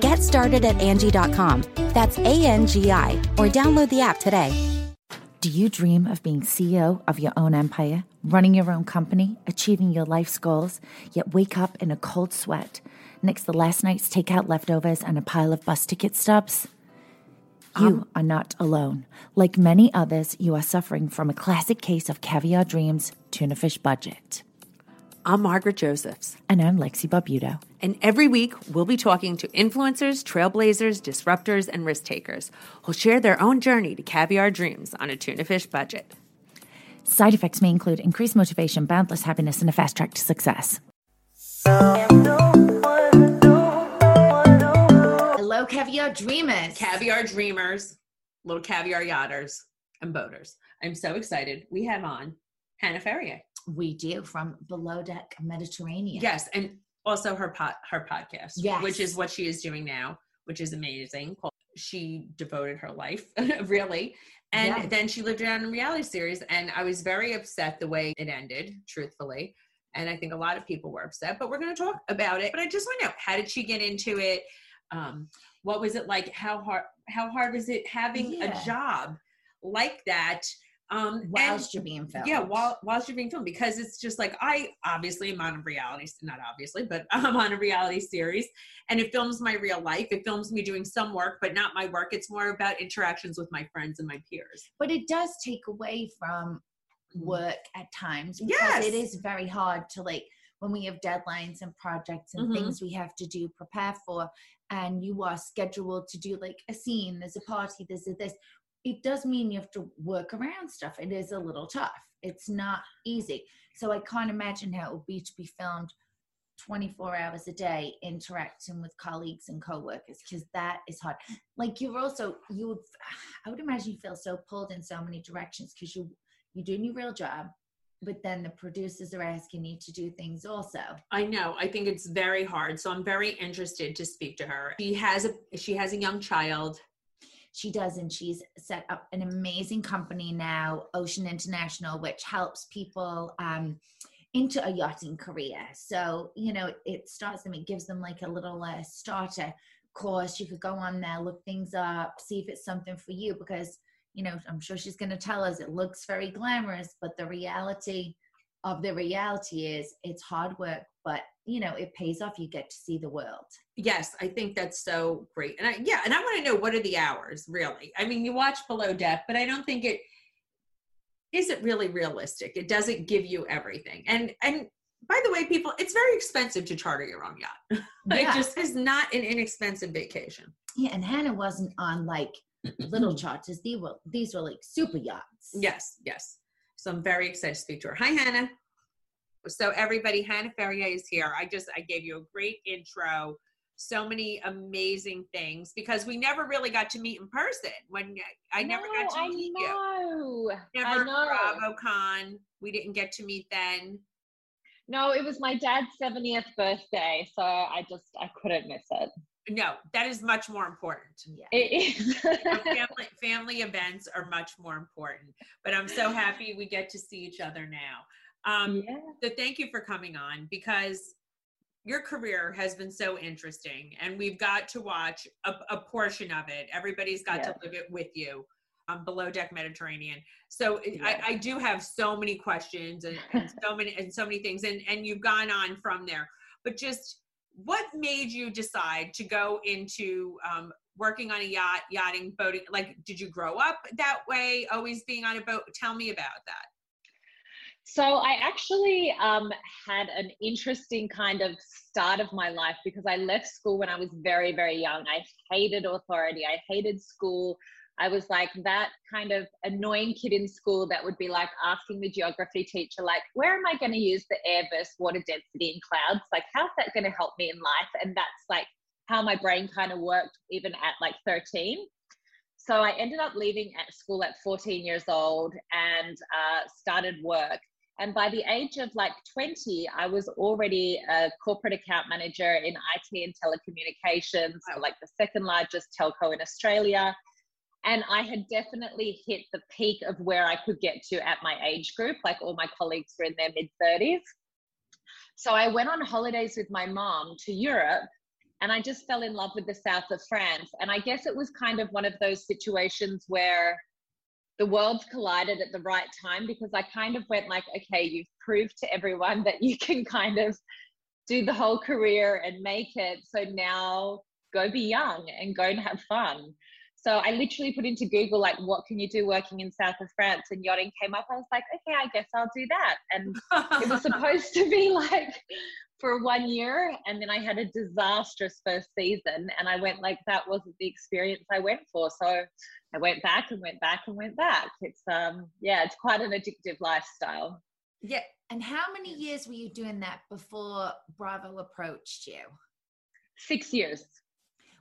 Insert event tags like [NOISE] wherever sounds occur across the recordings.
Get started at Angie.com. That's A N G I, or download the app today. Do you dream of being CEO of your own empire, running your own company, achieving your life's goals, yet wake up in a cold sweat next to last night's takeout leftovers and a pile of bus ticket stubs? You um, are not alone. Like many others, you are suffering from a classic case of caviar dreams, tuna fish budget. I'm Margaret Josephs. And I'm Lexi Barbuto. And every week, we'll be talking to influencers, trailblazers, disruptors, and risk takers who'll share their own journey to caviar dreams on a tuna fish budget. Side effects may include increased motivation, boundless happiness, and a fast track to success. Hello, caviar dreamers. Caviar dreamers, little caviar yachters, and boaters. I'm so excited. We have on Hannah Ferrier. We do from Below Deck Mediterranean. Yes, and also her pod, her podcast, Yes. which is what she is doing now, which is amazing. She devoted her life, [LAUGHS] really, and Yeah. then she lived it out in a reality series. And I was very upset the way it ended, truthfully. And I think a lot of people were upset, but we're going to talk about it. But I just want to know how did she get into it? Um, what was it like? How hard? How hard was it having Yeah. a job like that? Um, and- you're being filmed. yeah, while whilst you're being filmed, because it's just like I obviously am on a reality, not obviously, but [LAUGHS] I'm on a reality series, and it films my real life. It films me doing some work, but not my work. It's more about interactions with my friends and my peers. But it does take away from work at times because Yes. it is very hard to like when we have deadlines and projects and Mhm. things we have to do prepare for and you are scheduled to do like a scene there's a party there's a this it does mean you have to work around stuff it is a little tough it's not easy so i can't imagine how it would be to be filmed 24 hours a day interacting with colleagues and coworkers because that is hard like you're also you would i would imagine you feel so pulled in so many directions because you you're doing your real job but then the producers are asking you to do things also I know. I think it's very hard, so I'm very interested to speak to her. She has a she has a young child. She does and she's set up an amazing company now ocean international which helps people um, into a yachting career. So you know it starts them it gives them like a little uh, starter course. You could go on there look things up see if it's something for you because you know i'm sure she's going to tell us it looks very glamorous but the reality of the reality is it's hard work but you know it pays off. You get to see the world Yes, I think that's so great. And I yeah, and I want to know what are the hours really? I mean, you watch Below Deck, but I don't think it is it really realistic. It doesn't give you everything. And and by the way, people, it's very expensive to charter your own yacht. [LAUGHS] like Yeah. just is not an inexpensive vacation. Yeah, and Hannah wasn't on like little [CLEARS THROAT] charters. These were these were like super yachts. Yes, yes. So I'm very excited to speak to her. Hi, Hannah. So everybody, Hannah Ferrier is here. I just I gave you a great intro. So many amazing things because we never really got to meet in person. When I never got to I meet you. know. Never I know. BravoCon. We didn't get to meet then. No, it was my dad's 70th birthday, so I just I couldn't miss it. No, that is much more important. Yeah. It is. family, family events are much more important. But I'm so happy we get to see each other now. Um, yeah. So thank you for coming on because your career has been so interesting and we've got to watch a, a portion of it. Everybody's got Yeah. to live it with you. um, below deck Mediterranean. So Yeah. I, I do have so many questions and, and so [LAUGHS] many and so many things, and and you've gone on from there. But just what made you decide to go into um, working on a yacht, yachting, boating? Like, did you grow up that way, always being on a boat? Tell me about that. So I actually um, had an interesting kind of start of my life because I left school when I was very, very young. I hated authority. I hated school. I was like that kind of annoying kid in school that would be like asking the geography teacher, like, where am I going to use the air versus water density in clouds? Like, how's that going to help me in life? And that's like how my brain kind of worked even at like 13. So I ended up leaving at school at 14 years old and uh, started work. And by the age of like 20, I was already a corporate account manager in IT and telecommunications for like the second largest telco in Australia. And I had definitely hit the peak of where I could get to at my age group. Like all my colleagues were in their mid 30s. So I went on holidays with my mom to Europe and I just fell in love with the south of France. And I guess it was kind of one of those situations where the worlds collided at the right time because I kind of went like, okay, you've proved to everyone that you can kind of do the whole career and make it. So now go be young and go and have fun. So I literally put into Google like, what can you do working in south of France? And yachting came up. I was like, okay, I guess I'll do that. And it was [LAUGHS] supposed to be like for one year and then i had a disastrous first season and i went like that wasn't the experience i went for so i went back and went back and went back it's um yeah it's quite an addictive lifestyle yeah. And how many years were you doing that before Bravo approached you? six years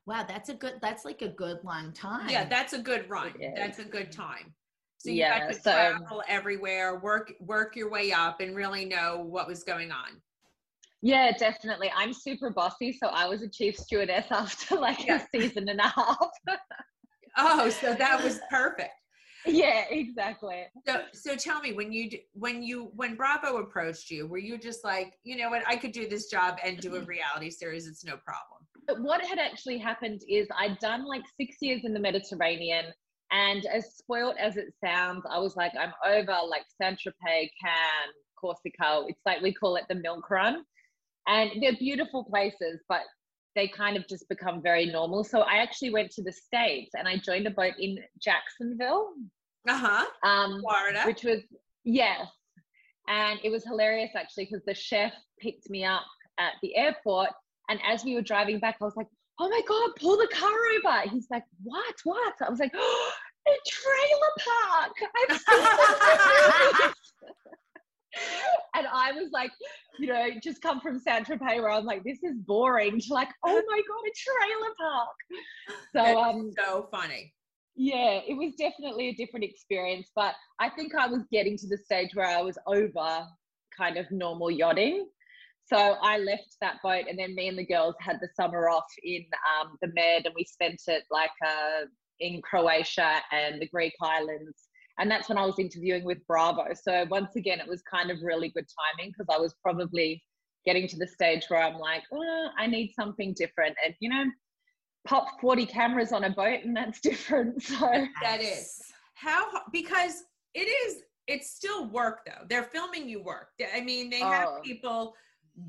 Wow, that's a good. That's like a good long time. Yeah, that's a good run. That's a good time. So you Yeah, got to so- travel everywhere, work work your way up, and really know what was going on. yeah definitely i'm super bossy so i was a chief stewardess [LAUGHS] after like Yeah. a season and a half [LAUGHS] Oh, so that was perfect. yeah exactly So, so tell me when you when you when Bravo approached you, were you just like, you know what, I could do this job and do a mm-hmm. reality series. It's no problem. But what had actually happened is I'd done like six years in the Mediterranean, and as spoilt as it sounds, I was like, I'm over like Saint Tropez, Cannes, Corsica. It's like we call it the milk run, and they're beautiful places, but they kind of just become very normal. So I actually went to the States and I joined a boat in Jacksonville, Uh huh. um, Florida. which was yes, and it was hilarious actually because the chef picked me up at the airport, and as we were driving back, I was like, "Oh my god, pull the car over!" He's like, "What? What?" I was like, [GASPS] oh, "A trailer park." [LAUGHS] I've seen this." and I was like, you know, just come from Saint Tropez where I'm like, "This is boring." To like, "Oh my god, a trailer park!" So um, so funny. yeah, it was definitely a different experience, but I think I was getting to the stage where I was over kind of normal yachting. So I left that boat, and then me and the girls had the summer off in um, the Med, and we spent it like uh, in Croatia and the Greek islands. And that's when I was interviewing with Bravo. So once again, it was kind of really good timing because I was probably getting to the stage where I'm like, oh, I need something different. And, you know, pop 40 cameras on a boat and that's [LAUGHS] different. So That is how because it is. It's still work though. They're filming you work. I mean, they have Oh. people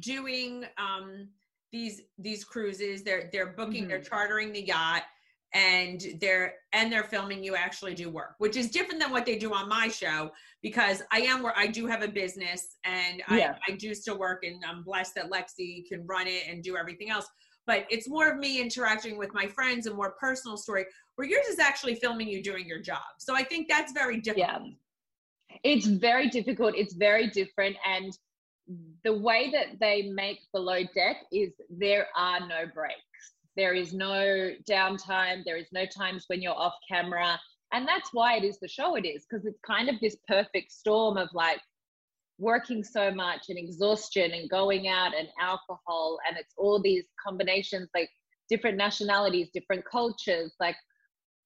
doing um these these cruises. They're they're booking. They're Mhm. chartering the yacht. And they're and they're filming you actually do work, which is different than what they do on my show because I am where I do have a business and Yeah. I, I do still work and I'm blessed that Lexi can run it and do everything else. But it's more of me interacting with my friends and more personal story where yours is actually filming you doing your job. So I think that's very different. yeah, it's very difficult. It's very different. And the way that they make below deck is there are no breaks. There is no downtime. There is no times when you're off camera. And that's why it is the show it is, because it's kind of this perfect storm of like working so much and exhaustion and going out and alcohol. And it's all these combinations, like different nationalities, different cultures, like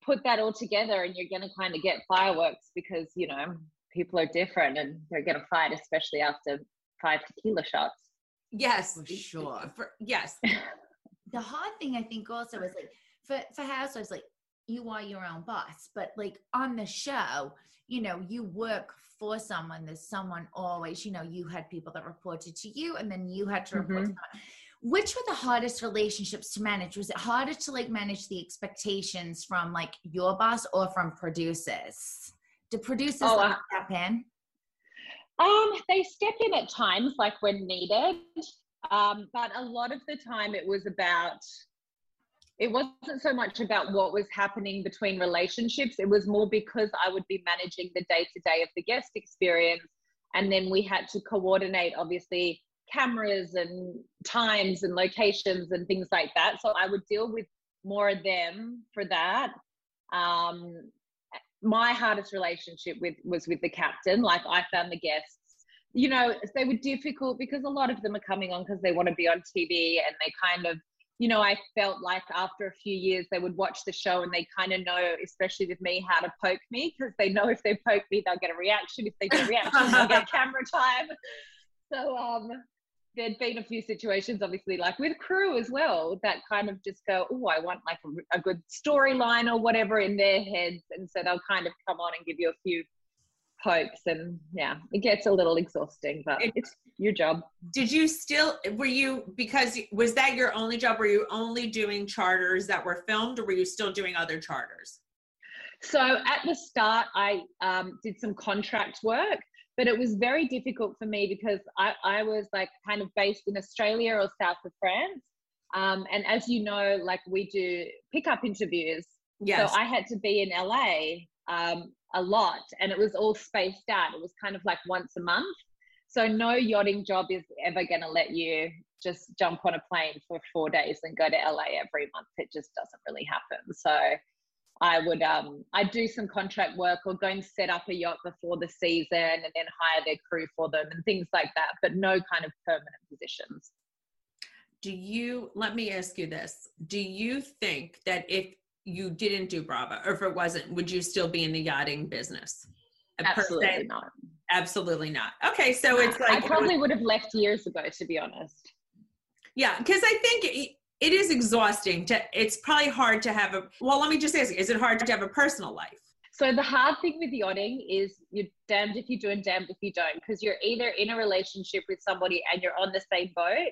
put that all together and you're going to kind of get fireworks because, you know, people are different and they're going to fight, especially after five tequila shots. Yes. For sure. For- yes. [LAUGHS] the hard thing I think also is like for for housewives, like you are your own boss but like on the show you know you work for someone there's someone always you know you had people that reported to you and then you had to report Mhm. to which were the hardest relationships to manage was it harder to like manage the expectations from like your boss or from producers do producers Oh, uh, step in Um, they step in at times, like when needed. Um, but a lot of the time, it was about. It wasn't so much about what was happening between relationships. It was more because I would be managing the day to day of the guest experience, and then we had to coordinate, obviously, cameras and times and locations and things like that. So I would deal with more of them for that. Um, my hardest relationship with was with the captain. Like I found the guests, you know, they were difficult because a lot of them are coming on because they want to be on TV and they kind of, you know, I felt like after a few years they would watch the show and they kind of know, especially with me, how to poke me because they know if they poke me, they'll get a reaction. If they get a reaction, they'll get [LAUGHS] camera time. So um there'd been a few situations, obviously, like with crew as well, that kind of just go, oh, I want like a, a good storyline or whatever in their heads. And so they'll kind of come on and give you a few pokes. And yeah, it gets a little exhausting, but It- it's your job. Did you still were you because was that your only job? Were you only doing charters that were filmed, or were you still doing other charters? So at the start, I um, did some contract work, but it was very difficult for me because I, I was like kind of based in Australia or south of France. Um, and as you know, like we do pickup interviews. Yes. So I had to be in LA um, a lot and it was all spaced out. It was kind of like once a month. So no yachting job is ever going to let you just jump on a plane for four days and go to LA every month. It just doesn't really happen. So I would um I'd do some contract work or go and set up a yacht before the season and then hire their crew for them and things like that, but no kind of permanent positions. do you let me ask you this do you think that if you didn't do Bravo or if it wasn't would you still be in the yachting business? Absolutely not. absolutely not okay so it's like I probably would have left years ago, to be honest. yeah because i think it, it is exhausting to it's probably hard to have a well let me just ask you is it hard to have a personal life So the hard thing with yachting is you're damned if you do and damned if you don't, because you're either in a relationship with somebody and you're on the same boat,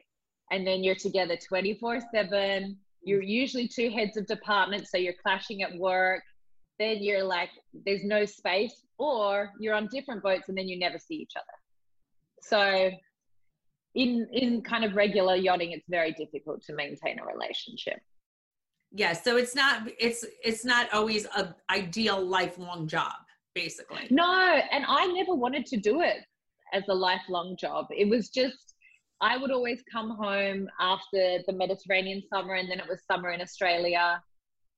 and then you're together 24 7. You're usually two heads of department, so you're clashing at work. Then you're like, there's no space, or you're on different boats and then you never see each other. So in in kind of regular yachting, it's very difficult to maintain a relationship. yeah so it's not it's it's not always a ideal lifelong job basically No, and I never wanted to do it as a lifelong job. It was just, I would always come home after the Mediterranean summer and then it was summer in Australia.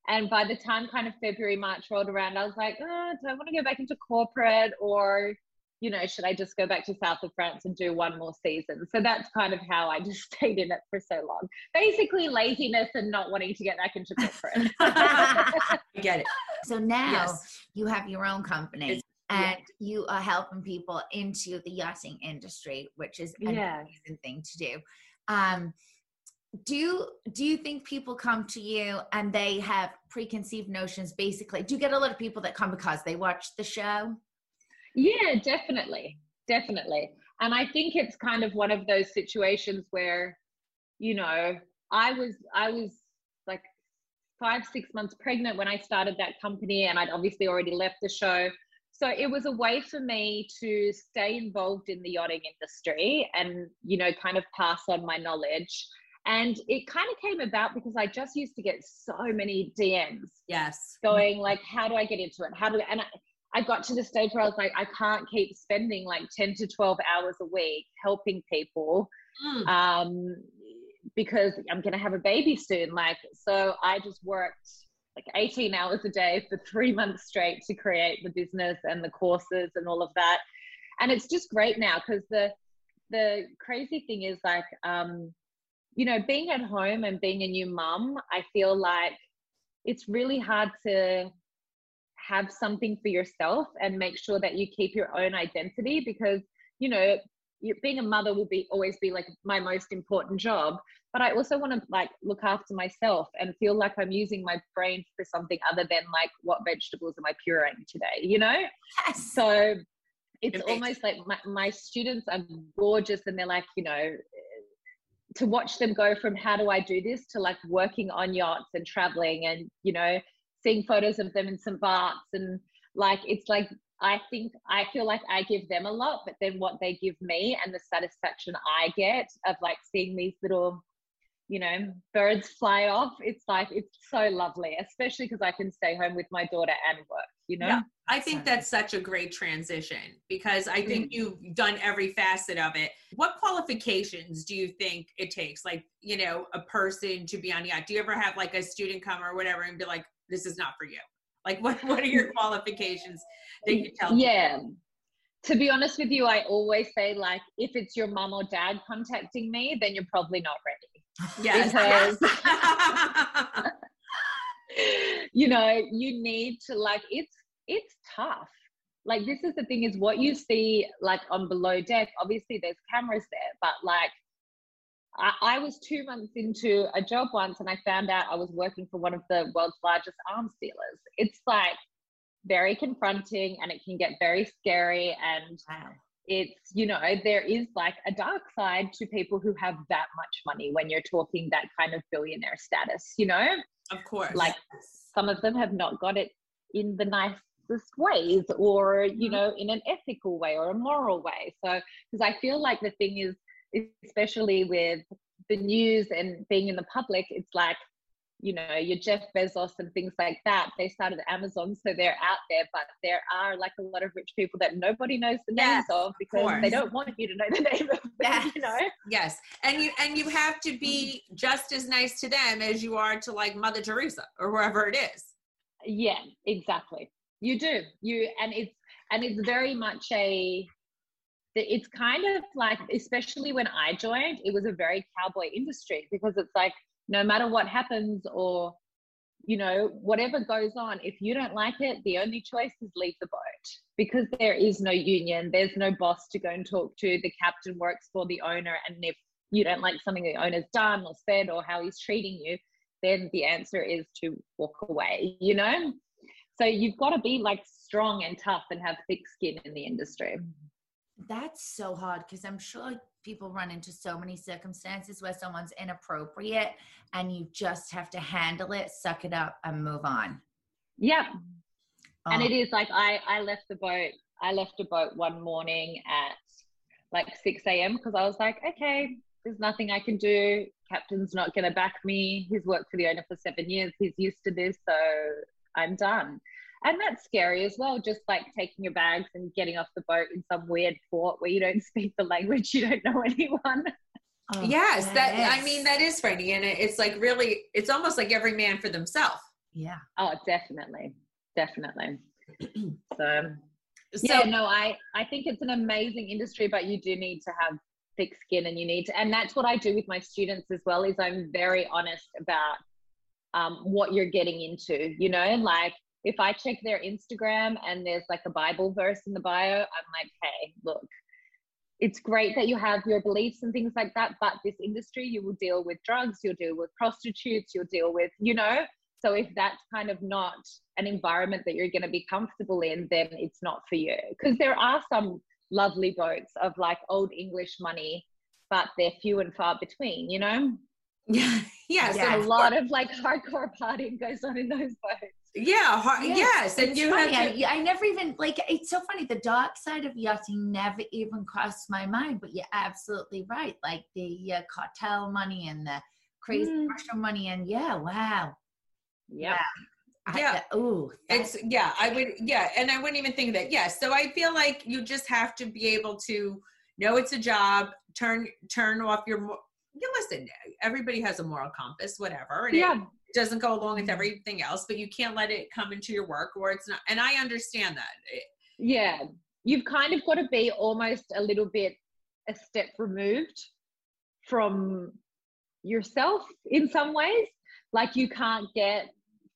And by the time kind of February, March rolled around, I was like, oh, do I want to go back into corporate or, you know, should I just go back to south of France and do one more season? So that's kind of how I [LAUGHS] just stayed in it for so long. Basically, laziness and not wanting to get back into corporate. [LAUGHS] I get it [LAUGHS] So now Yes. you have your own company And you are helping people into the yachting industry, which is an Yes. amazing thing to do. Um, do you, do you think people come to you and they have preconceived notions basically do you get a lot of people that come because they watch the show Yeah, definitely. Definitely. And I think it's kind of one of those situations where, you know, I was I was like five, six months pregnant when I started that company and I'd obviously already left the show. So it was a way for me to stay involved in the yachting industry and, you know, kind of pass on my knowledge. And it kind of came about because I just used to get so many DMs yes going like, how do I get into it? How do I, and I, I got to the stage where I was like, I can't keep spending like 10 to 12 hours a week helping people Mm. um, because I'm going to have a baby soon. Like, so I just worked like 18 hours a day for three months straight to create the business and the courses and all of that. And it's just great now because the, the crazy thing is like, um, you know, being at home and being a new mum, I feel like it's really hard to have something for yourself and make sure that you keep your own identity because, you know, being a mother will be always be like my most important job but i also want to like look after myself and feel like i'm using my brain for something other than like what vegetables am i pureeing today you know yes. so it's almost like my, my students are gorgeous and they're like you know to watch them go from how do i do this to like working on yachts and traveling and you know seeing photos of them in St. Bart's and like it's like I think I feel like I give them a lot, but then what they give me and the satisfaction I get of like seeing these little, you know, birds fly off, it's like it's so lovely, especially because I can stay home with my daughter and work, you know? Yeah, I think that's such a great transition because I think mm. you've done every facet of it. What qualifications do you think it takes, like, you know, a person to be on the yacht? Do you ever have like a student come or whatever and be like, this is not for you? Like, what, what are your [LAUGHS] qualifications that you tell Yeah. To be honest with you, I always say, like, if it's your mom or dad contacting me, then you're probably not ready. Yes. Because, [LAUGHS] [LAUGHS] you know, you need to, like, it's, it's tough like this is the thing is what you see like on below deck obviously there's cameras there but like I, I, was two months into a job once and I found out I was working for one of the world's largest arms dealers. It's like very confronting and it can get very scary. And wow. it's, you know, there is like a dark side to people who have that much money when you're talking that kind of billionaire status, you know? Of course. Like some of them have not got it in the nicest ways or, you mm-hmm. know, in an ethical way or a moral way. So, because I feel like the thing is, especially with the news and being in the public, it's like, you know, your Jeff Bezos and things like that. They started Amazon, so they're out there, but there are like a lot of rich people that nobody knows the yes, names of because of they don't want you to know the [LAUGHS] name of them, yes. you know. Yes. And you and you have to be mm-hmm. just as nice to them as you are to like Mother Teresa or whoever it is. Yeah, exactly. You do. You and it's and it's very much a it's kind of like especially when i joined it was a very cowboy industry because it's like no matter what happens or you know whatever goes on if you don't like it the only choice is leave the boat because there is no union. There's no boss to go and talk to. The captain works for the owner and if you don't like something the owner's done or said or how he's treating you then the answer is to walk away you know? So you've got to be like strong and tough and have thick skin in the industry. That's so hard because I'm sure people run into so many circumstances where someone's inappropriate and you just have to handle it, suck it up, and move on. Yeah. Oh. And it is like I I left the boat. I left a boat one morning at like 6 a.m. because I was like, okay, there's nothing I can do. Captain's not going to back me. He's worked for the owner for seven years. He's used to this, so I'm done and that's scary as well just like taking your bags and getting off the boat in some weird port where you don't [LAUGHS] speak the language you don't know anyone. Oh, yes that i mean that is funny and it's like really it's almost like every man for themselves yeah. Oh definitely definitely. [CLEARS THROAT] So, so yeah no i i think it's an amazing industry but you do need to have thick skin and you need to and that's what i do with my students as well is i'm very honest about um, what you're getting into you know like if I check their Instagram and there's like a Bible verse in the bio, I'm like, hey, look, it's great that you have your beliefs and things like that, but this industry, you will deal with drugs, you'll deal with prostitutes, you'll deal with, you know. So if that's kind of not an environment that you're going to be comfortable in, then it's not for you. Because there are some lovely boats of like old English money, but they're few and far between, you know? Yeah. [LAUGHS] Yeah. So a lot of like hardcore partying goes on in those [LAUGHS] boats. Yeah, yes, and you funny. have. To- I, I, never even like. It's so funny. The dark side of yachting never even crossed my mind. But you're absolutely right. Like the uh, cartel money and the crazy mm. Russian money, and yeah, wow, yeah. Wow. Yeah. Oh, it's yeah. I would yeah, and I wouldn't even think that. Yes. Yeah, so I feel like you just have to be able to know it's a job. Turn turn off your. You listen. Everybody has a moral compass, whatever. yeah. It, doesn't go along with mm-hmm. everything else, but you can't let it come into your work or it's not. And I understand that. Yeah. You've kind of got to be almost a little bit a step removed from yourself in some ways. Like you can't get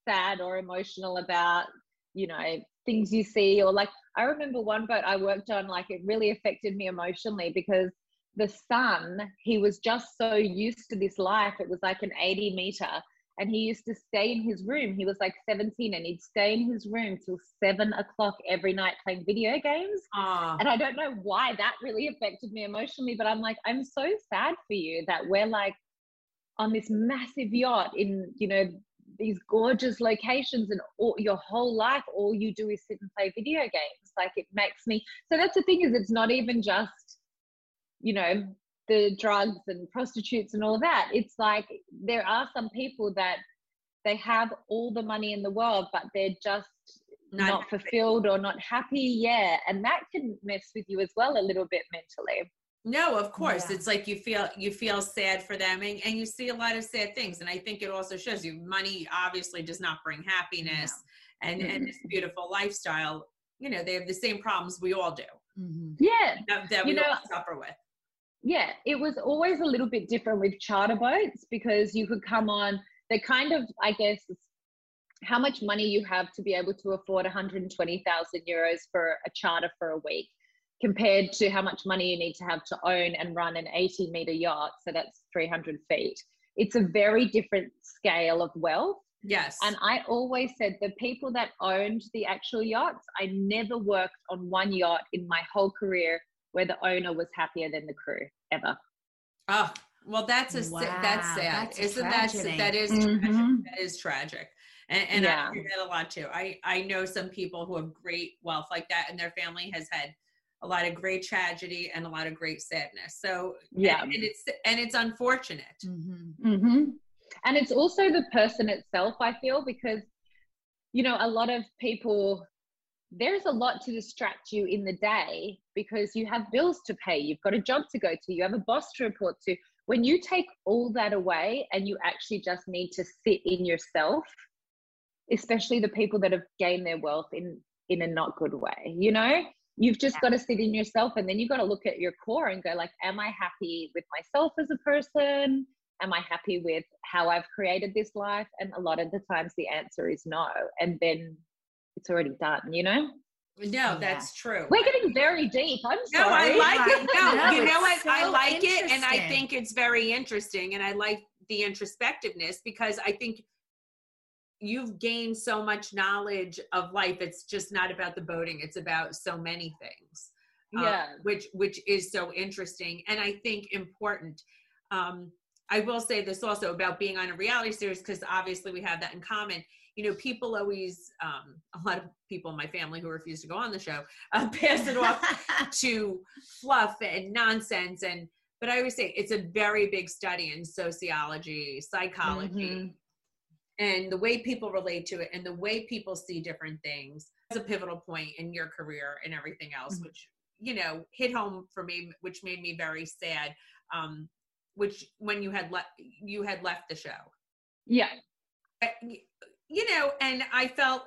sad or emotional about, you know, things you see or like i remember one boat i worked on like it really affected me emotionally because the son he was just so used to this life it was like an 80 meter and he used to stay in his room. He was like 17 and he'd stay in his room till seven o'clock every night playing video games. Ah, and i don't know why that really affected me emotionally but i'm like i'm so sad for you that we're like on this massive yacht in you know these gorgeous locations and all, your whole life all you do is sit and play video games. Like it makes me so that's the thing is it's not even just you know the drugs and prostitutes and all of that it's like there are some people that they have all the money in the world but they're just Not not, fulfilled or not happy yeah and that can mess with you as well a little bit mentally No, of course. Yeah. It's like you feel you feel sad for them and, and you see a lot of sad things. And I think it also shows you money obviously does not bring happiness and, and this beautiful lifestyle. You know, they have the same problems we all do Mhm. yeah that, that You we know- all suffer with. Yeah it was always a little bit different with charter boats because you could come on they kind of i guess how much money you have to be able to afford 120,000 euros for a charter for a week compared to how much money you need to have to own and run an 80 meter yacht. So that's 300 feet. It's a very different scale of wealth. Yes. and I always said the people that owned the actual yachts, I never worked on one yacht in my whole career where the owner was happier than the crew ever. oh, well, that's a sa- that's sad. that's a Isn't that tragedy. that is tragic. Mhm. That is tragic. And, and Yeah. I hear that a lot too. I I know some people who have great wealth like that, and their family has had a lot of great tragedy and a lot of great sadness. So Yeah. and, and it's and it's unfortunate. Mhm. hmm And it's also the person itself, I feel, because, you know, a lot of people, there's a lot to distract you in the day because you have bills to pay, you've got a job to go to, you have a boss to report to. When you take all that away and you actually just need to sit in yourself, especially the people that have gained their wealth in in a not good way, you know? You've just got to sit in yourself and then you've got to look at your core and go like, am I happy with myself as a person? am I happy with how I've created this life? And a lot of the times the answer is no. And then it's already done, you know? No, that's true. We're getting very deep. I'm No, I like it. No, [LAUGHS] No, you know what? it's I like it, and I think it's very interesting, and I like the introspectiveness because I think you've gained so much knowledge of life. It's just not about the boating; it's about so many things. um, Yeah. which which is so interesting and I think important. Um, I will say this also about being on a reality series because obviously we have that in common. You know, people always, um, a lot of people in my family who refuse to go on the show, uh, [LAUGHS] pass it off [LAUGHS] to fluff and nonsense and but i always say it's a very big study in sociology psychology Mhm. and the way people relate to it and the way people see different things is a pivotal point in your career and everything else Mhm. which you know hit home for me which made me very sad um which when you had left you had left the show Yeah. You know, and I felt,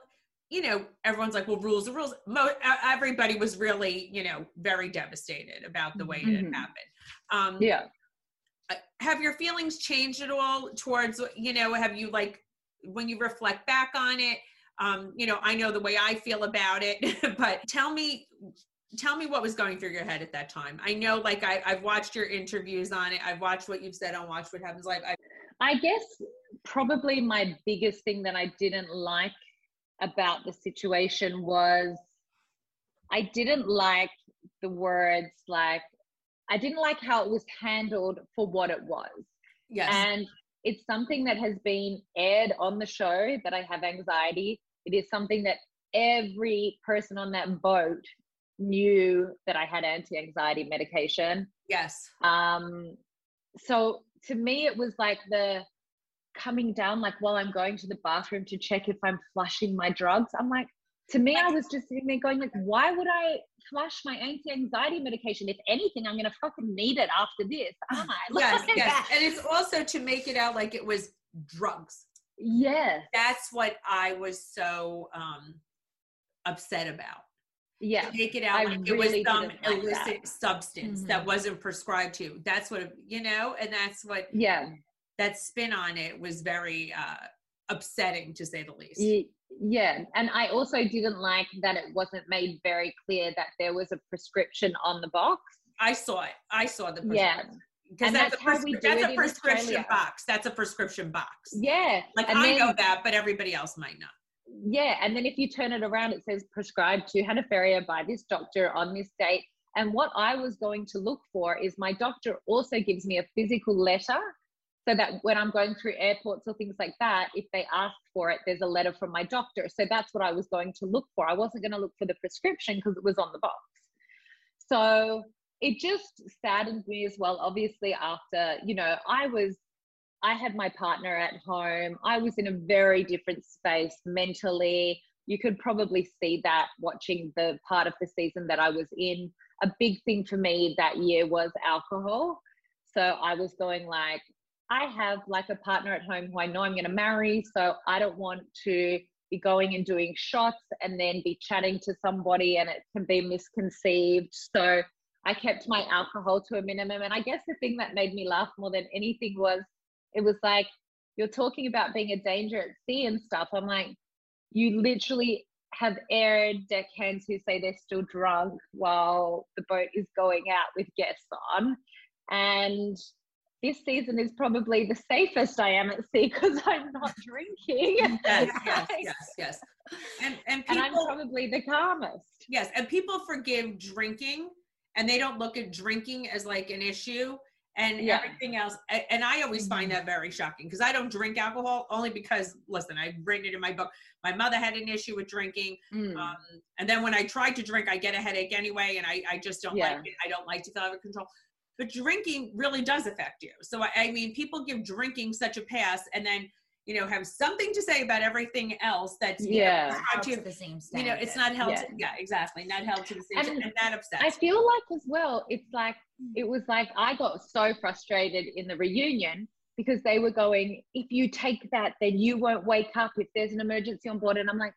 you know, everyone's like, well, rules are rules. Mo- everybody was really, you know, very devastated about the way it had Mhm. happened. Um, Yeah. uh, Have your feelings changed at all towards, you know, have you like, when you reflect back on it, um, you know, I know the way I feel about it, [LAUGHS] but tell me, tell me what was going through your head at that time. I know, like, I, I've watched your interviews on it. I've watched what you've said on Watch What Happens Live. I, I guess probably my biggest thing that I didn't like about the situation was I didn't like the words like I didn't like how it was handled for what it was. yes. And it's something that has been aired on the show that I have anxiety. It is something that every person on that boat knew that I had anti anxiety medication. yes. Um, so to me, it was like the coming down, like while I'm going to the bathroom to check if I'm flushing my drugs. I'm like, to me, I was just sitting there going, like, why would I flush my anti-anxiety medication? If anything, I'm gonna fucking need it after this, aren't I? [LAUGHS] yes, Like, yes. And it's also to make it out like it was drugs. Yes. That's what I was so um, upset about. Yeah. To make it out I like it was some didn't like illicit. Mm-hmm. substance that wasn't prescribed to. That's what you know, and that's what Yeah. that spin on it was very uh, upsetting to say the least. Yeah, and I also didn't like that it wasn't made very clear that there was a prescription on the box. I saw it. I saw the Yeah. prescription. Because that's, that's a, how pres- we do that's a prescription Australia. box. That's a prescription box. Yeah, Like and I then- know that, but everybody else might not. Yeah, and then if you turn it around, it says prescribed to Hannah Ferrier by this doctor on this date. And what I was going to look for is my doctor also gives me a physical letter so that when I'm going through airports or things like that, if they ask for it, there's a letter from my doctor. So that's what I was going to look for. I wasn't going to look for the prescription because it was on the box. So it just saddened me as well. Obviously, after, you know, I was I had my partner at home. I was in a very different space mentally. You could probably see that watching the part of the season that I was in. A big thing for me that year was alcohol. So I was going like, I have like a partner at home who I know I'm going to marry. So I don't want to be going and doing shots and then be chatting to somebody and it can be misconceived. So I kept my alcohol to a minimum. And I guess the thing that made me laugh more than anything was it was like you're talking about being a danger at sea and stuff. I'm like, you literally have air deckhands who say they're still drunk while the boat is going out with guests on. And this season is probably the safest I am at sea because I'm not drinking. Yes, [LAUGHS] yes, yes, yes. And and And I'm people probably the calmest. yes, and people forgive drinking and they don't look at drinking as like an issue and Yeah. everything else. And I always find that very shocking because I don't drink alcohol only because listen, I've written it in my book. My mother had an issue with drinking. Mm. Um, and then when I try to drink, I get a headache anyway, and I, I just don't Yeah. like it. I don't like to feel out of control. But drinking really does affect you. So I, I mean, people give drinking such a pass, and then you know have something to say about everything else that's you know, Yeah. prescribed to to the same You know, it's not held. Yeah. To, yeah, exactly, not held to the same. And and that upsets. I feel like as well, it's like hmm. it was like I got so frustrated in the reunion because they were going, if you take that, then you won't wake up if there's an emergency on board. And I'm like,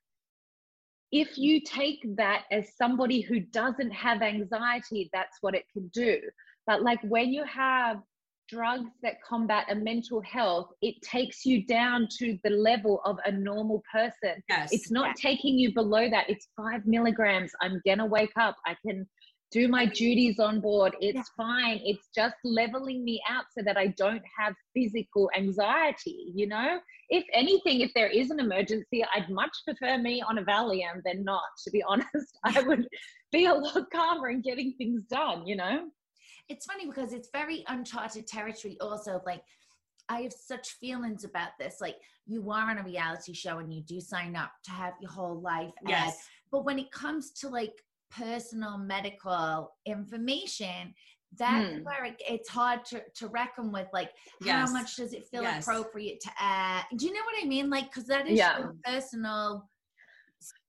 if you take that as somebody who doesn't have anxiety, that's what it can do. But like when you have drugs that combat a mental health, it takes you down to the level of a normal person. yes, It's not taking you below that. It's five milligrams. I'm gonna wake up. I can do my duties on board. It's fine. It's just leveling me out so that I don't have physical anxiety, you know? If anything, if there is an emergency, I'd much prefer me on a Valium than not, to be [LAUGHS] honest. I would be a lot calmer in getting things done, you know? It's funny because it's very uncharted territory also like i have such feelings about this like you are on a reality show and you do sign up to have your whole life yes, but when it comes to like personal medical information that's Hmm. where it, it's hard to, to reckon with like Yes. how much does it feel Yes. appropriate to add do you know what i mean like because that is Yeah. personal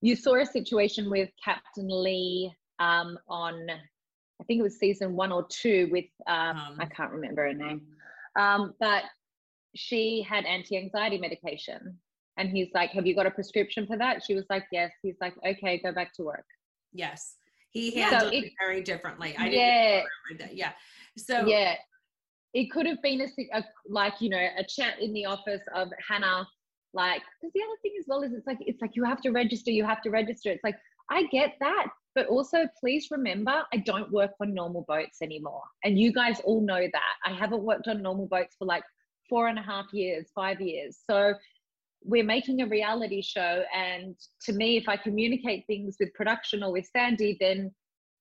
you saw a situation with Captain Lee um, on, I think it was season one or two with, um, Um, I can't remember her name, um, but she had anti anxiety medication. And he's like, Have you got a prescription for that? She was like, Yes. He's like, Okay, go back to work. yes. He So handled it, it- very differently. I didn't Yeah. that. Yeah. So yeah. It could have been a, a like, you know, a chat in the office of Hannah, like, because the other thing as well is it's like, it's like you have to register, you have to register. It's like, I get that. But also, please remember, I don't work on normal boats anymore. And you guys all know that. I haven't worked on normal boats for like four and a half years, five years. So we're making a reality show. And to me, if I communicate things with production or with Sandy, then,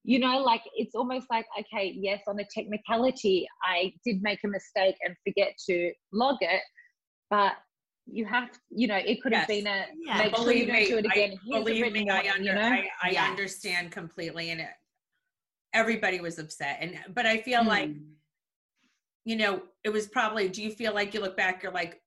you know, like it's almost like, okay, yes, on a technicality, I did make a mistake and forget to log it. But you have, you know, it could have Yes. been a Yeah. make sure you don't do it again. I, believe me, I, under, you know? I, I Yes. understand completely, and it, everybody was upset. And but I feel like Mm. you know it was probably. Do you feel like you look back, you're like,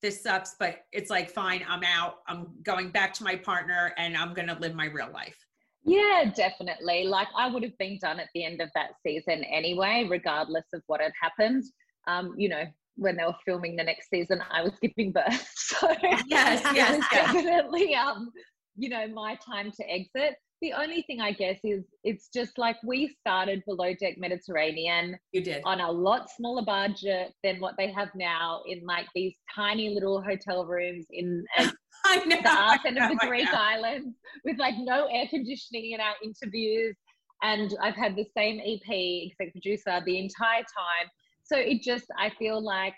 this sucks, but it's like fine. I'm out. I'm going back to my partner, and I'm gonna live my real life. Yeah, definitely. Like I would have been done at the end of that season anyway, regardless of what had happened. Um, you know, when they were filming the next season, I was giving birth. [LAUGHS] So Yes, [LAUGHS] it yes, was yes. definitely um, you know, my time to exit. the only thing I guess is it's just like we started below deck Mediterranean. You did on a lot smaller budget than what they have now in like these tiny little hotel rooms in uh, [LAUGHS] know, the arse end of the Greek islands with like no air conditioning in our interviews. And I've had the same EP, exec producer, the entire time. So it just, I feel like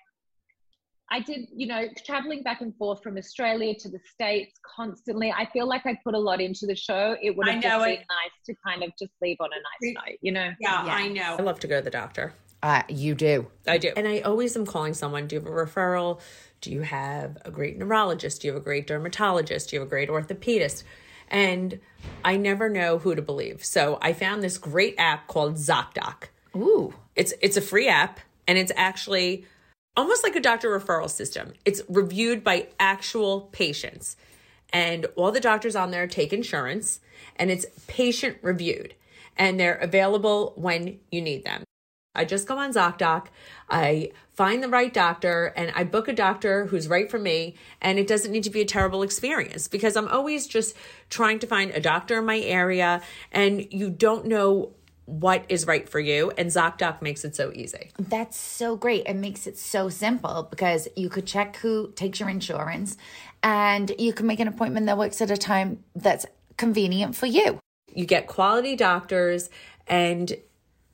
I did, you know, traveling back and forth from Australia to the States constantly. I feel like I put a lot into the show. It would have just been it. nice to kind of just leave on a nice note, you know? Yeah, Yeah. I know. I love to go to the doctor. Uh, you do. I do. And I always am calling someone. Do you have a referral? Do you have a great neurologist? Do you have a great dermatologist? Do you have a great orthopedist? And I never know who to believe. So I found this great app called ZocDoc. Ooh. It's it's a free app and it's actually almost like a doctor referral system. It's reviewed by actual patients. And all the doctors on there take insurance and it's patient reviewed and they're available when you need them. I just go on ZocDoc, I find the right doctor, and I book a doctor who's right for me. And it doesn't need to be a terrible experience because I'm always just trying to find a doctor in my area, and you don't know what is right for you. And ZocDoc makes it so easy. That's so great. It makes it so simple because you could check who takes your insurance and you can make an appointment that works at a time that's convenient for you. You get quality doctors and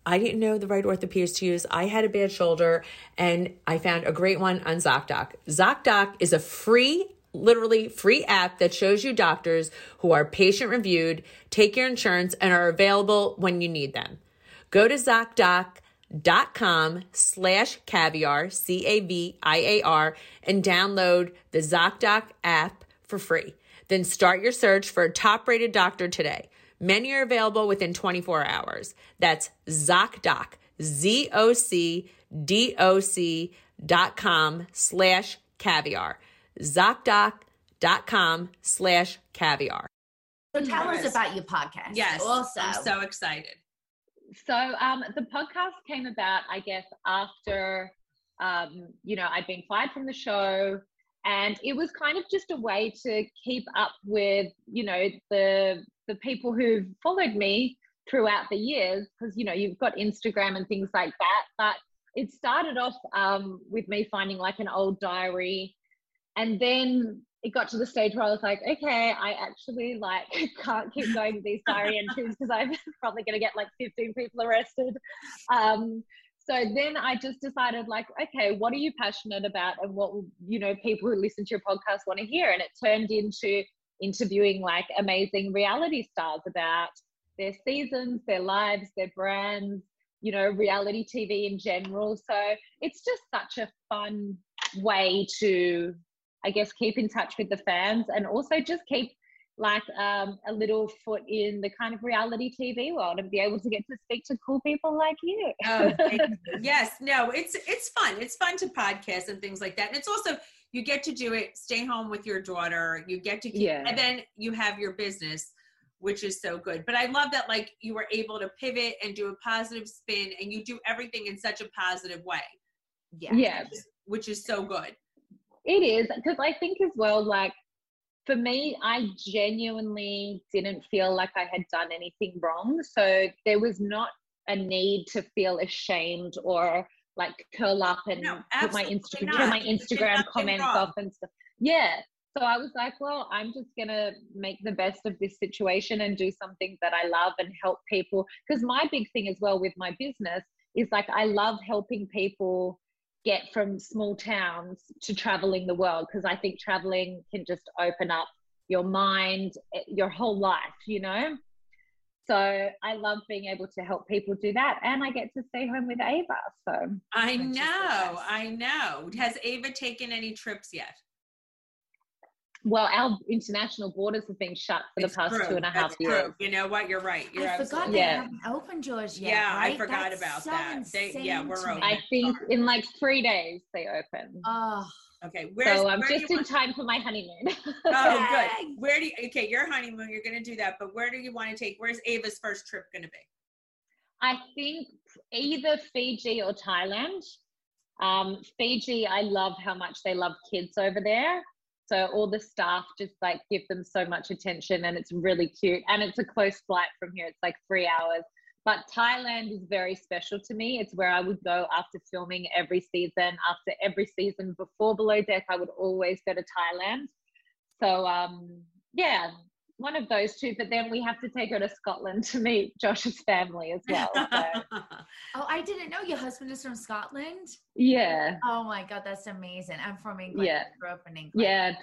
I didn't know the right orthopedist to use. I had a bad shoulder and I found a great one on ZocDoc. ZocDoc is a free, literally free app that shows you doctors who are patient reviewed, take your insurance, and are available when you need them. Go to ZocDoc.com slash caviar, C A V I A R, and download the ZocDoc app for free. Then start your search for a top rated doctor today. Many are available within 24 hours. That's ZocDoc, Z O C D O C dot com slash caviar. ZocDoc.com slash caviar. So tell us about your podcast. Yes. Also, I'm so excited. So um, the podcast came about, I guess, after um, you know I'd been fired from the show, and it was kind of just a way to keep up with you know the the people who've followed me throughout the years because you know you've got Instagram and things like that. But it started off um, with me finding like an old diary, and then it got to the stage where I was like, okay, I actually like [LAUGHS] can't keep going with these diary entries because I'm [LAUGHS] probably going to get like 15 people arrested. Um, so then I just decided like, okay, what are you passionate about and what, you know, people who listen to your podcast want to hear? And it turned into interviewing like amazing reality stars about their seasons, their lives, their brands, you know, reality TV in general. So it's just such a fun way to I guess keep in touch with the fans and also just keep like um, a little foot in the kind of reality TV world and be able to get to speak to cool people like you. Oh, you. [LAUGHS] yes, no, it's it's fun. It's fun to podcast and things like that. And it's also you get to do it, stay home with your daughter. You get to keep, Yeah. and then you have your business, which is so good. But I love that like you were able to pivot and do a positive spin, and you do everything in such a positive way, yeah. yeah, which is so good. It is because I think as well, like for me, I genuinely didn't feel like I had done anything wrong. So there was not a need to feel ashamed or like curl up and No, put my Instagram, not. my Instagram comments wrong. off and stuff. Yeah. So I was like, well, I'm just gonna make the best of this situation and do something that I love and help people. Because my big thing as well with my business is like I love helping people get from small towns to traveling the world because I think traveling can just open up your mind, eh, your whole life, you know? So I love being able to help people do that. And I get to stay home with Ava. So I Which is the know. I know. Has Ava taken any trips yet? Well, our international borders have been shut for It's the past true. two and a half That's years. true. You know what? You're right. You're I forgot they Yeah. haven't opened yours yet. Yeah, I forgot That's about so that. They- yeah, we're open. I think in like three days they open. Oh, okay. Where's, so I'm where just in want- time for my honeymoon. Oh, [LAUGHS] good. Where do you, okay, your honeymoon, you're going to do that, but where do you want to take, where's Ava's first trip going to be? I think either Fiji or Thailand. Um, Fiji, I love how much they love kids over there. So all the staff just like give them so much attention and it's really cute. And it's a close flight from here. It's like three hours. But Thailand is very special to me. It's where I would go after filming every season. After every season before Below Deck, I would always go to Thailand. So um, yeah, one of those two. But then we have to take her to Scotland to meet Josh's family as well. So. [LAUGHS] oh, I didn't know your husband is from Scotland. Yeah. Oh my god, that's amazing. I'm from England. Yeah. I grew up in England. Yeah.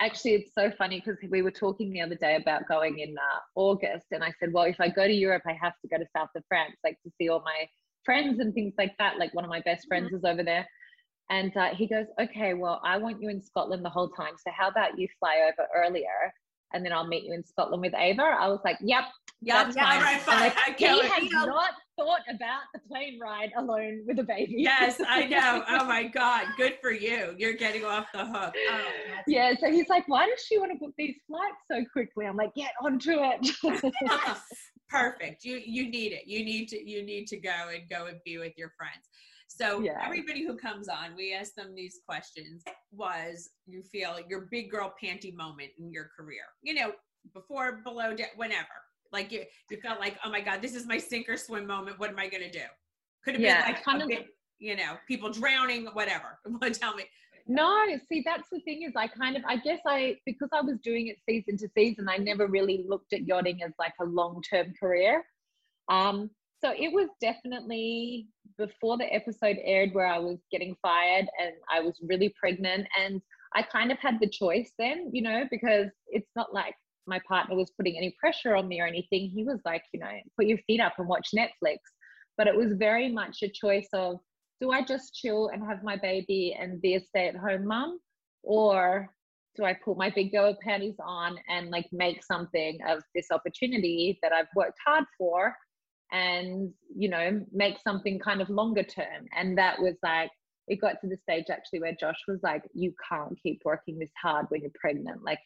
Actually, it's so funny because we were talking the other day about going in uh, August, and I said, well, if I go to Europe, I have to go to South of France, like to see all my friends and things like that. Like one of my best friends Mm-hmm. is over there. And uh, he goes, okay, well, I want you in Scotland the whole time. So how about you fly over earlier and then I'll meet you in Scotland with Ava? I was like, yep, Yeah, that's yeah, fine. all right, fine. like, I he can't has You know- not thought about the plane ride alone with a baby. Yes, [LAUGHS] I know. Oh my God. Good for you. You're getting off the hook. Oh, Yeah, so he's like, why does she want to book these flights so quickly? I'm like, get onto it. [LAUGHS] Perfect. You you need it. You need to you need to go and go and be with your friends. So Yeah. everybody who comes on, we ask them these questions. Was you feel your big girl panty moment in your career? You know, before, below, de- whenever. Like you, you felt like, oh my God, this is my sink or swim moment. What am I gonna do? Could have Yeah, been like kind of- big, you know, people drowning, whatever. [LAUGHS] Tell me. No, see, that's the thing is I kind of, I guess I, because I was doing it season to season, I never really looked at yachting as like a long term career. Um, so it was definitely before the episode aired where I was getting fired and I was really pregnant. And I kind of had the choice then, you know, because it's not like my partner was putting any pressure on me or anything. He was like, you know, put your feet up and watch Netflix. But it was very much a choice of, do I just chill and have my baby and be a stay at home mum? Or do I put my big girl panties on and like make something of this opportunity that I've worked hard for and, you know, make something kind of longer term? And that was like, it got to the stage actually where Josh was like, you can't keep working this hard when you're pregnant. Like,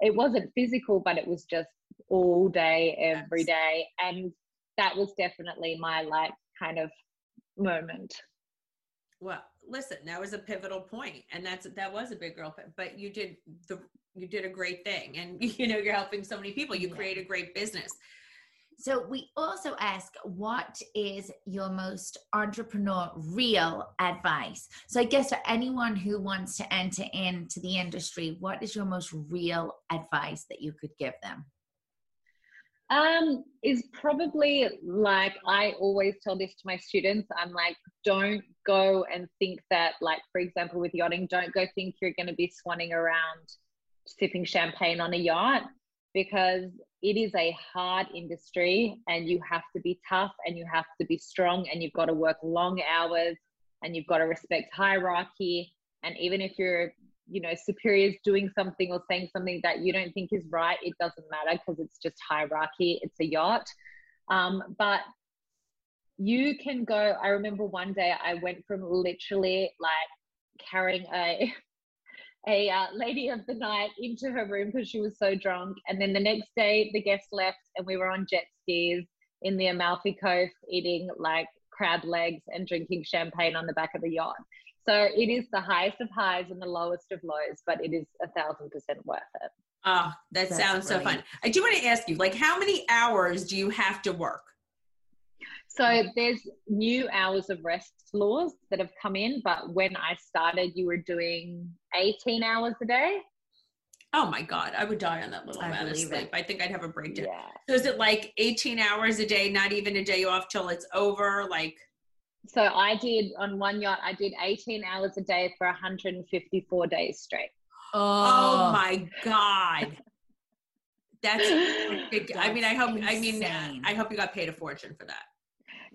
it wasn't physical, but it was just all day, every day. And that was definitely my like kind of moment. Well, listen, that was a pivotal point, and that's that was a big girl. But you did the you did a great thing, and [LAUGHS] you know you're helping so many people. You Yeah. create a great business. So we also ask, what is your most entrepreneur real advice? So I guess for anyone who wants to enter into the industry, what is your most real advice that you could give them? Um, is probably like I always tell this to my students. I'm like, don't go and think that, like, for example, with yachting, don't go think you're going to be swanning around sipping champagne on a yacht because it is a hard industry and you have to be tough and you have to be strong and you've got to work long hours and you've got to respect hierarchy. And even if you're you know superiors doing something or saying something that you don't think is right it doesn't matter because it's just hierarchy it's a yacht um, but you can go i remember one day i went from literally like carrying a a uh, lady of the night into her room because she was so drunk and then the next day the guests left and we were on jet skis in the amalfi coast eating like crab legs and drinking champagne on the back of the yacht so it is the highest of highs and the lowest of lows, but it is a thousand percent worth it. Oh, that That's sounds so fun. I do want to ask you, like, how many hours do you have to work? So there's new hours of rest laws that have come in, but when I started, you were doing 18 hours a day. Oh my God, I would die on that little I amount of sleep. it. I think I'd have a breakdown. Yeah. So is it like 18 hours a day, not even a day off till it's over? Like, So I did on one yacht, I did 18 hours a day for 154 days straight. oh, my God. That's [LAUGHS] big. I mean, I That's hope, I mean. I hope you got paid a fortune for that.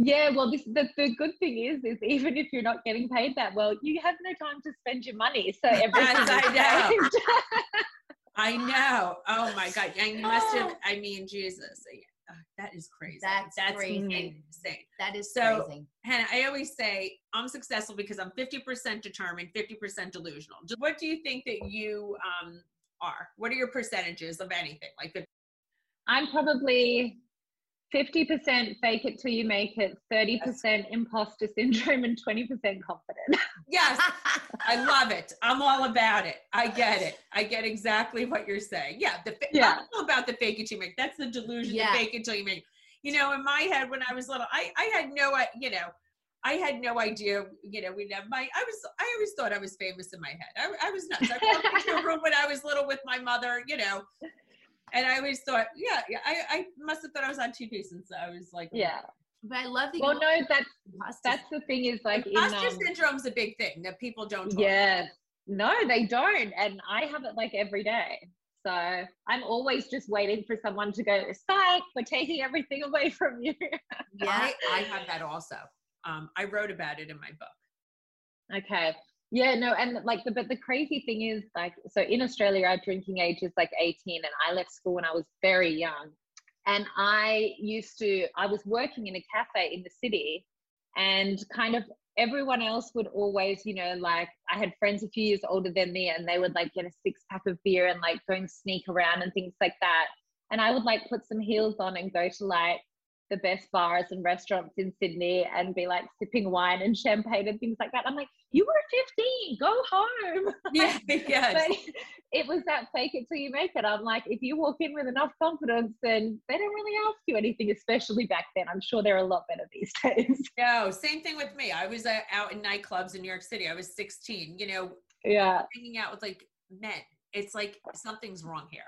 Yeah, well, this the, the good thing is, is even if you're not getting paid that well, you have no time to spend your money. So [LAUGHS] everything Yes, is I know. [LAUGHS] I know. Oh my God. And you must have, I mean, Jesus. Uh, That is crazy. That's crazy. insane. That is So- crazy. Hannah, I always say I'm successful because I'm 50% determined, 50% delusional. What do you think that you um, are? What are your percentages of anything? Like, the, I'm probably 50% fake it till you make it, 30% imposter syndrome, and 20% confident. yes, I love it. I'm all about it. I get it. I get exactly what you're saying. Yeah, the fa- Yeah. I'm all about the fake it till you make. That's the delusion. Yeah. The fake it till you make. You know, in my head when I was little, I I had no, you know, I had no idea. You know, we never, my. I was. I always thought I was famous in my head. I, I was nuts. I walked into a room when I was little with my mother. You know. And I always thought, yeah, yeah, I, I must have thought I was on TV since I was like, Yeah. But I love that. Well, no, that's imposter that's the thing is like in Imposter um, syndrome's a big thing that people don't talk yeah, no, they don't, and I have it like every day. So I'm always just waiting for someone to go, "Psych, we're taking everything away from you." Yeah. I, I have that also. Um, I wrote about it in my book. Okay. Yeah, no, and like the but the crazy thing is like so in Australia our drinking age is like 18 and I left school when I was very young. And I used to I was working in a cafe in the city and kind of everyone else would always, you know, like I had friends a few years older than me and they would like get a six pack of beer and like go and sneak around and things like that. And I would like put some heels on and go to like the best bars and restaurants in Sydney and be like sipping wine and champagne and things like that. I'm like, you were 15, go home. [LAUGHS] Yeah, [LAUGHS] yes. but it was that fake it till you make it. I'm like, if you walk in with enough confidence, then they don't really ask you anything, especially back then. I'm sure they're a lot better these [LAUGHS] days. No, same thing with me. I was uh, out in nightclubs in New York City. I was 16, you know, yeah. hanging out with like men. It's like something's wrong here.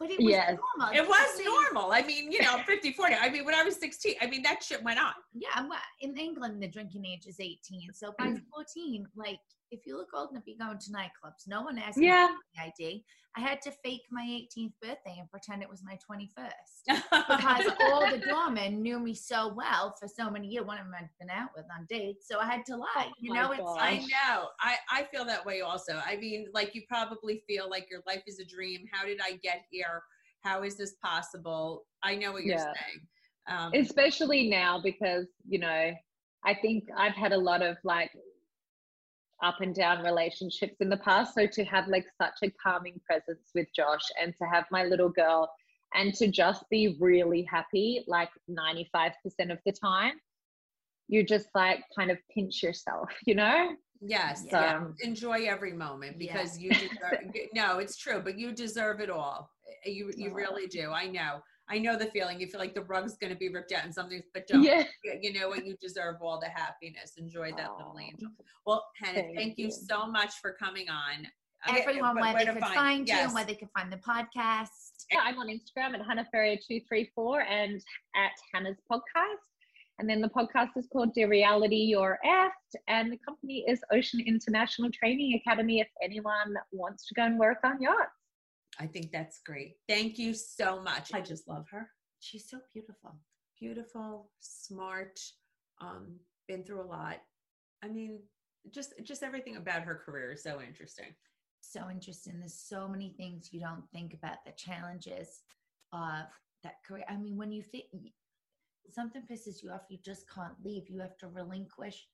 But it was Yes. normal. It was the normal. I mean, you know, I'm 50, 40. I mean, when I was 16, I mean, that shit went on. Yeah, I'm, uh, in England, the drinking age is 18. So by mm. 14, like, if you look old enough, you're going to nightclubs. No one asks Yeah. me for my ID. I had to fake my 18th birthday and pretend it was my 21st because all the [LAUGHS] doormen knew me so well for so many years. One of them I'd been out with on dates, so I had to lie. Oh you know, it's gosh. I know. I, I feel that way also. I mean, like you probably feel like your life is a dream. How did I get here? How is this possible? I know what you're Yeah. saying. Um, especially now because you know i think i've had a lot of like up and down relationships in the past so to have like such a calming presence with josh and to have my little girl and to just be really happy like 95% of the time you just like kind of pinch yourself you know Yes, So- yeah. enjoy every moment Yeah. because you deserve. no, it's true, but you deserve it all. You you really do. I know. I know the feeling. You feel like the rug's going to be ripped out and something's, but don't. yeah [LAUGHS] You- You know what? You deserve all the happiness. Enjoy that little angel. Well, Hannah, thank, Thank you. you. so much for coming on. Everyone but where they to could find, you yes. and where they could find the podcast. Yeah, I'm on Instagram at Hannah Ferrier two three four and at Hannah's podcast. And then the podcast is called Dear Reality You're Effed, and the company is Ocean International Training Academy. If anyone wants to go and work on yachts, I think that's great. Thank you so much. I just love her. She's so beautiful. Beautiful, smart, um, been through a lot. I mean, just just everything about her career is so interesting. so interesting. There's so many things you don't think about the challenges of that career. I mean, when you think something pisses you off, you just can't leave. You have to relinquish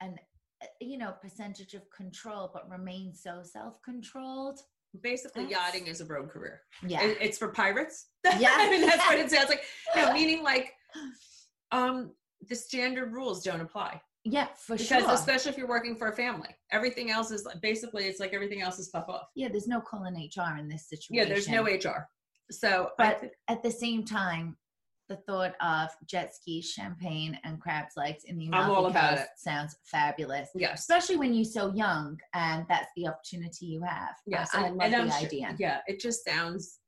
an uh, you know percentage of control, but remain so self-controlled. Basically, That's- yachting is a road career. Yeah, It- It's for pirates. [LAUGHS] Yeah. I mean, that's what it sounds like. No, [LAUGHS] meaning like um the standard rules don't apply. yeah, for Because sure. especially if you're working for a family. Everything else is basically it's like everything else is fuck off. yeah, there's no calling HR in this situation. Yeah, there's no HR. So But th- at the same time, the thought of jet skis, champagne, and crab's legs in the I'm all about it. sounds fabulous. yes. Especially when you're so young and that's the opportunity you have. Yes, I, I love and the sure- idea. Yeah, it just sounds.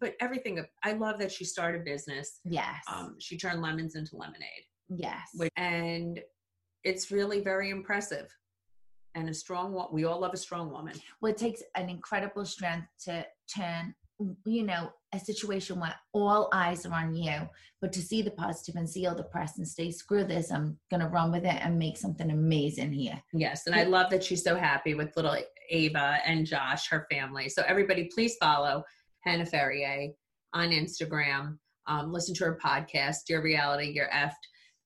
But everything, I love that she started business. Yes. Um, she turned lemons into lemonade, yes. which, and it's really very impressive. And a strong. We all love a strong woman. well, it takes an incredible strength to turn, you know, a situation where all eyes are on you, but to see the positive and see all the press and say, screw this, I'm going to run with it and make something amazing here. Yes, and I love that she's so happy with little Ava and Josh, her family. So everybody, please follow Hannah Ferrier on Instagram. Um, listen to her podcast, Your Reality, You're Effed.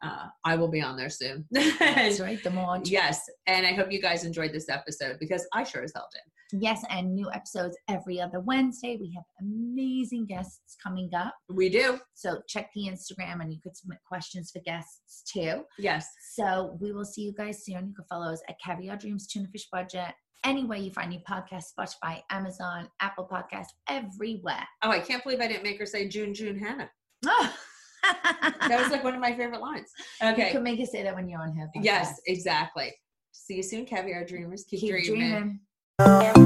uh, I will be on there soon. That's [LAUGHS] right, the more. yes, and I hope you guys enjoyed this episode because I sure as hell did. Yes, and new episodes every other Wednesday. We have amazing guests coming up. We do. So check the Instagram and you could submit questions for guests too. Yes. So we will see you guys soon. You can follow us at Caviar Dreams Tuna Fish Budget. Anywhere you find your podcast, Spotify, Amazon, Apple Podcast, everywhere. Oh, I can't believe I didn't make her say June, June, Hannah. Oh. [LAUGHS] That was like one of my favorite lines. You Okay. can make us say that when you're on. Yes, exactly. See you soon, Caviar Dreamers. Keep, Keep dreaming. dreaming. Yeah.